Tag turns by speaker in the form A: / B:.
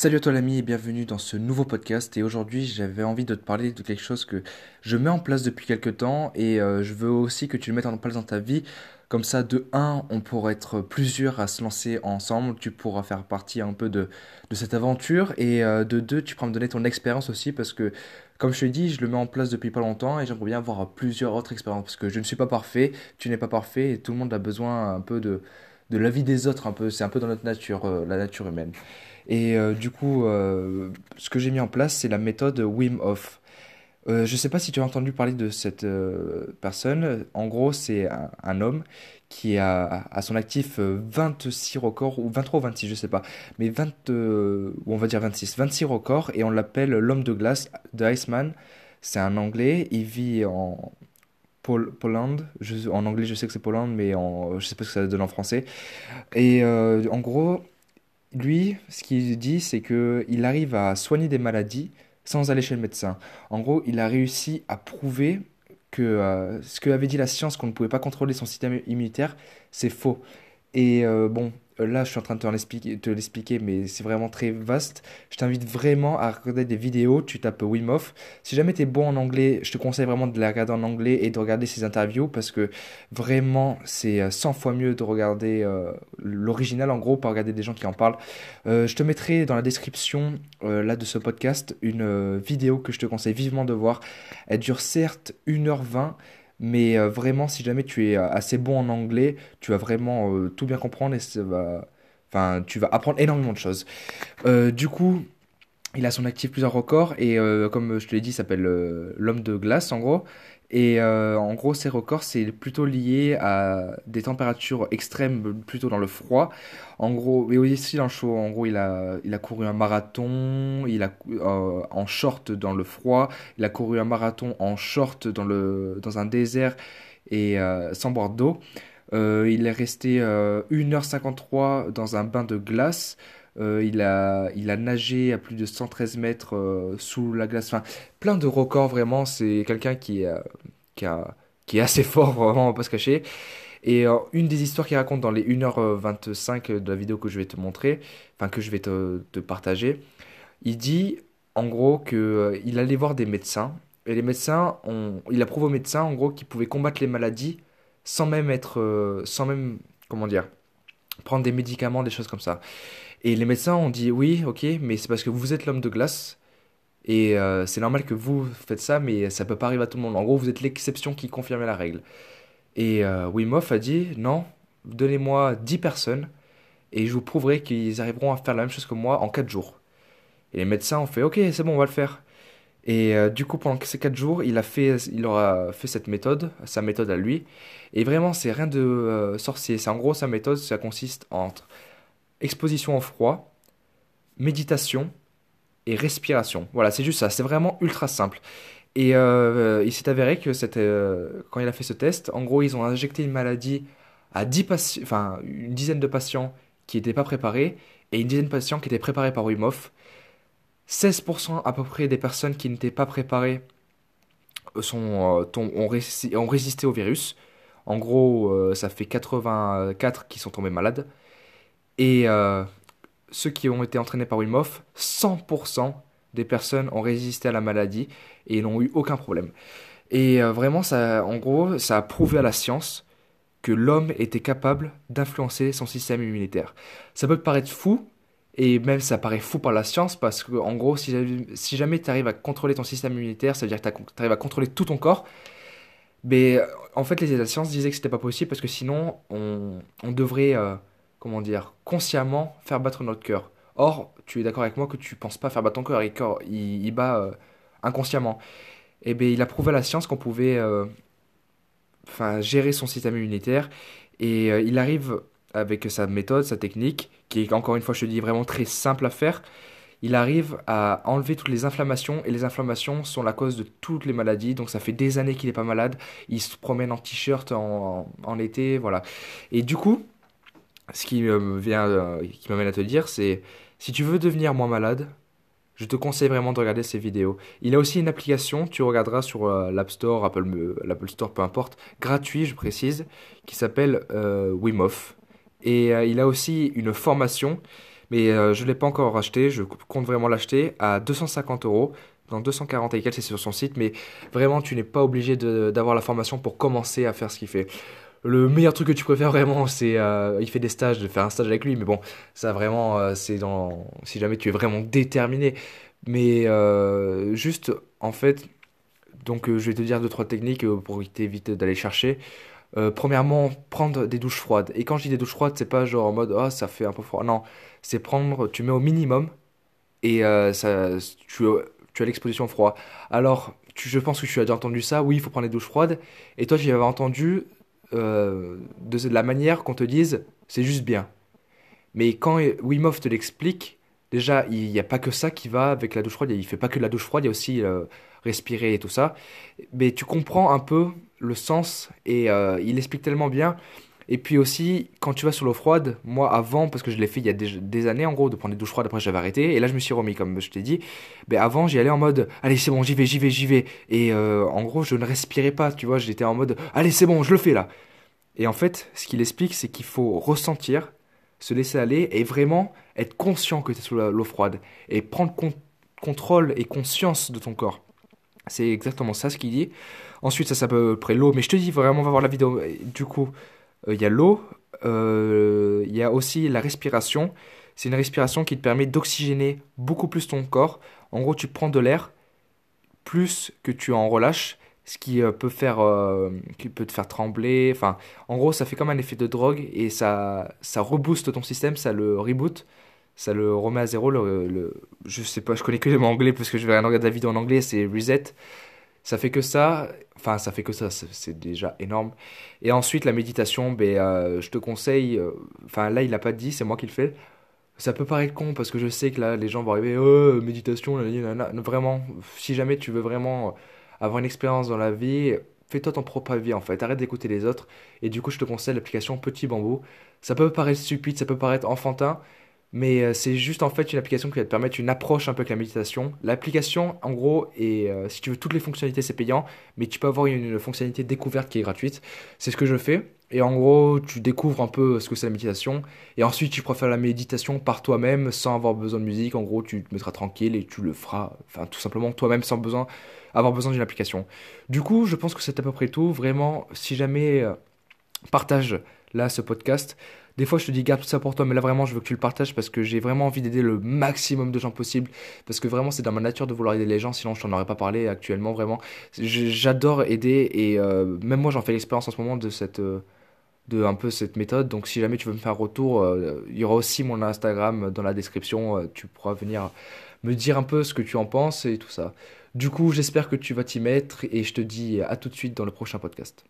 A: Salut à toi l'ami et bienvenue dans ce nouveau podcast et aujourd'hui j'avais envie de te parler de quelque chose que je mets en place depuis quelques temps et euh, je veux aussi que tu le mettes en place dans ta vie. Comme ça de 1 on pourra être plusieurs à se lancer ensemble, tu pourras faire partie un peu de, de cette aventure et euh, de 2 tu pourras me donner ton expérience aussi parce que comme je te dit je le mets en place depuis pas longtemps et j'aimerais bien avoir plusieurs autres expériences parce que je ne suis pas parfait, tu n'es pas parfait et tout le monde a besoin un peu de, de l'avis des autres un peu, c'est un peu dans notre nature, euh, la nature humaine. Et euh, du coup, euh, ce que j'ai mis en place, c'est la méthode Wim Hof. Euh, je ne sais pas si tu as entendu parler de cette personne. En gros, c'est un, homme qui a à son actif 26 records, ou 23 ou 26, je ne sais pas, mais 20, ou on va dire 26, 26 records, et on l'appelle l'homme de glace, The Iceman. C'est un anglais, il vit en Pol en anglais je sais que c'est Poland, mais je ne sais pas ce que ça donne en français. Et en gros, lui, ce qu'il dit, c'est qu'il arrive à soigner des maladies sans aller chez le médecin. En gros, il a réussi à prouver que euh, ce que avait dit la science, qu'on ne pouvait pas contrôler son système immunitaire, c'est faux. Et euh, bon, là, je suis en train de te l'expliquer, mais c'est vraiment très vaste. Je t'invite vraiment à regarder des vidéos. Tu tapes Wim Hof. Si jamais tu es bon en anglais, je te conseille vraiment de les regarder en anglais et de regarder ses interviews parce que vraiment, c'est 100 euh, fois mieux de regarder euh, l'original, en gros, pas regarder des gens qui en parlent. je te mettrai dans la description là de ce podcast une vidéo que je te conseille vivement de voir. Elle dure certes 1h20 mais euh, vraiment, si jamais tu es euh, assez bon en anglais, tu vas vraiment euh, tout bien comprendre et ça va... enfin, tu vas apprendre énormément de choses. du coup, il a son actif plusieurs records et comme je te l'ai dit, il s'appelle l'homme de glace en gros. Et euh, en gros, ces records, c'est plutôt lié à des températures extrêmes, plutôt dans le froid. En gros, et aussi dans le chaud. En gros, il a, il a couru un marathon, il a euh, en short dans le froid, il a couru un marathon en short dans le dans un désert et euh, sans boire d'eau. il est resté 1h53 dans un bain de glace. Il, a, il a nagé à plus de 113 mètres sous la glace. Enfin, plein de records, vraiment. C'est quelqu'un qui, qui, est assez fort, vraiment, on va pas se cacher. Et euh, une des histoires qu'il raconte dans les 1h25 de la vidéo que je vais te montrer, enfin que je vais te, partager, il dit en gros qu'il allait voir des médecins. Et les médecins, ont, il a prouvé aux médecins en gros qu'ils pouvaient combattre les maladies sans même être, sans même, comment dire, prendre des médicaments, des choses comme ça. Et les médecins ont dit oui, ok, mais c'est parce que vous êtes l'homme de glace. Et euh, c'est normal que vous faites ça, mais ça peut pas arriver à tout le monde. En gros, vous êtes l'exception qui confirme la règle. Et euh, a dit non, donnez-moi 10 personnes et je vous prouverai qu'ils arriveront à faire la même chose que moi en 4 jours. Et les médecins ont fait ok, c'est bon, on va le faire. Et euh, du coup, pendant ces 4 jours, il, a fait, il aura fait cette méthode, sa méthode à lui. Et vraiment, c'est rien de sorcier. C'est en gros sa méthode, ça consiste entre exposition au froid, méditation respiration. Voilà, c'est juste ça, c'est vraiment ultra simple. Et euh, il s'est avéré que c'était, euh, quand il a fait ce test, en gros, ils ont injecté une maladie à 10 enfin, une dizaine de patients qui n'étaient pas préparés et une dizaine de patients qui étaient préparés par Wim Hof. 16% à peu près des personnes qui n'étaient pas préparées sont, euh, ont, résisté, au virus. En gros, ça fait 84 qui sont tombés malades. Et euh, ceux qui ont été entraînés par Wim Hof, 100% des personnes ont résisté à la maladie et n'ont eu aucun problème. Et euh, vraiment, ça, en gros, ça a prouvé à la science que l'homme était capable d'influencer son système immunitaire. Ça peut paraître fou, et même ça paraît fou par la science, parce que en gros, si, jamais tu arrives à contrôler ton système immunitaire, ça veut dire que tu arrives à contrôler tout ton corps. Mais en fait, les, la science disaient que c'était pas possible, parce que sinon, on, on devrait... Euh, comment dire, consciemment faire battre notre cœur. Or, tu es d'accord avec moi que tu penses pas faire battre ton cœur, et il, il bat euh, inconsciemment. Et eh bien, il a prouvé à la science qu'on pouvait euh, enfin, gérer son système immunitaire, et euh, il arrive avec sa méthode, sa technique, qui est encore une fois, je te dis, vraiment très simple à faire. Il arrive à enlever toutes les inflammations, et les inflammations sont la cause de toutes les maladies, donc ça fait des années qu'il n'est pas malade, il se promène en t-shirt en, en été, voilà. Et du coup, ce qui me vient, euh, qui m'amène à te dire, c'est si tu veux devenir moins malade, je te conseille vraiment de regarder ces vidéos. Il a aussi une application, tu regarderas sur euh, l'App Store, Apple, l'Apple Store, peu importe, gratuit, je précise, qui s'appelle euh, Wim Hof. Et il a aussi une formation, Mais euh, je ne l'ai pas encore acheté, je compte vraiment l'acheter à 250 euros. Dans 240 et quelques, c'est sur son site, mais vraiment, tu n'es pas obligé d'avoir la formation pour commencer à faire ce qu'il fait. Le meilleur truc que tu préfères vraiment, c'est euh, il fait des stages, de faire un stage avec lui, mais bon, ça vraiment, euh, c'est dans si jamais tu es vraiment déterminé. Mais juste, en fait, donc je vais te dire deux trois techniques pour t'éviter d'aller chercher. Euh, premièrement, prendre des douches froides. Et quand je dis des douches froides, c'est pas genre en mode oh ça fait un peu froid. Non, c'est prendre, tu mets au minimum et euh, ça, tu, tu as l'exposition froid. Alors, je pense que tu as déjà entendu ça. Oui, il faut prendre des douches froides. Et toi, tu avais entendu euh, de, la manière qu'on te dise c'est juste bien. Mais quand Wim te l'explique, déjà il n'y a pas que ça qui va avec la douche froide. Il fait pas que la douche froide, il y a aussi respirer et tout ça. Mais tu comprends un peu le sens et euh, il explique tellement bien. Et puis aussi, quand tu vas sur l'eau froide, moi avant, parce que je l'ai fait il y a des, années en gros, de prendre des douches froides, après j'avais arrêté, et là je me suis remis, comme je t'ai dit. Mais avant, j'y allais en mode, allez c'est bon, j'y vais, j'y vais, j'y vais. Et euh, en gros, je ne respirais pas, tu vois, j'étais en mode, allez c'est bon, je le fais là. Et en fait, ce qu'il explique, c'est qu'il faut ressentir, se laisser aller, et vraiment être conscient que tu es sous l'eau froide, et prendre contrôle et conscience de ton corps. C'est exactement ça ce qu'il dit. Ensuite, ça s'appelle à peu près l'eau. Mais je te dis, vraiment, on va voir la vidéo. Du coup, il y a l'eau. Euh, il y a aussi la respiration. C'est une respiration qui te permet d'oxygéner beaucoup plus ton corps. En gros, tu prends de l'air plus que tu en relâches, ce qui euh, peut faire, qui peut te faire trembler. Enfin, en gros, ça fait comme un effet de drogue et ça, ça rebooste ton système, ça le reboot ça le remet à zéro. Le, le, je sais pas, je connais que le mot anglais parce que je vais regarder la vidéo en anglais, c'est reset. Ça fait que ça, enfin ça fait que ça, c'est déjà énorme. Et ensuite la méditation, ben, euh, je te conseille, euh, enfin là il l'a pas dit, c'est moi qui le fais. Ça peut paraître con parce que je sais que là les gens vont arriver, oh, méditation, vraiment, si jamais tu veux vraiment avoir une expérience dans la vie, fais-toi ton propre avis en fait, arrête d'écouter les autres. Et du coup je te conseille l'application Petit Bambou. Ça peut paraître stupide, ça peut paraître enfantin, mais euh, c'est juste en fait une application qui va te permettre une approche un peu avec la méditation. L'application, en gros, et euh, si tu veux toutes les fonctionnalités, c'est payant, mais tu peux avoir une, fonctionnalité découverte qui est gratuite. C'est ce que je fais. Et en gros, tu découvres un peu ce que c'est la méditation. Et ensuite, tu préfères la méditation par toi-même sans avoir besoin de musique. En gros, tu te mettras tranquille et tu le feras, enfin, tout simplement toi-même sans besoin avoir besoin d'une application. Du coup, je pense que c'est à peu près tout. Vraiment, si jamais euh, partage là ce podcast. Des fois, je te dis garde tout ça pour toi, mais là vraiment, je veux que tu le partages parce que j'ai vraiment envie d'aider le maximum de gens possible. Parce que vraiment, c'est dans ma nature de vouloir aider les gens, sinon je t'en aurais pas parlé actuellement, vraiment. J'adore aider et euh, même moi, j'en fais l'expérience en ce moment de cette. Euh, de un peu cette méthode. Donc si jamais tu veux me faire un retour, euh, il y aura aussi mon Instagram dans la description. tu pourras venir me dire un peu ce que tu en penses et tout ça. Du coup, j'espère que tu vas t'y mettre et je te dis à tout de suite dans le prochain podcast.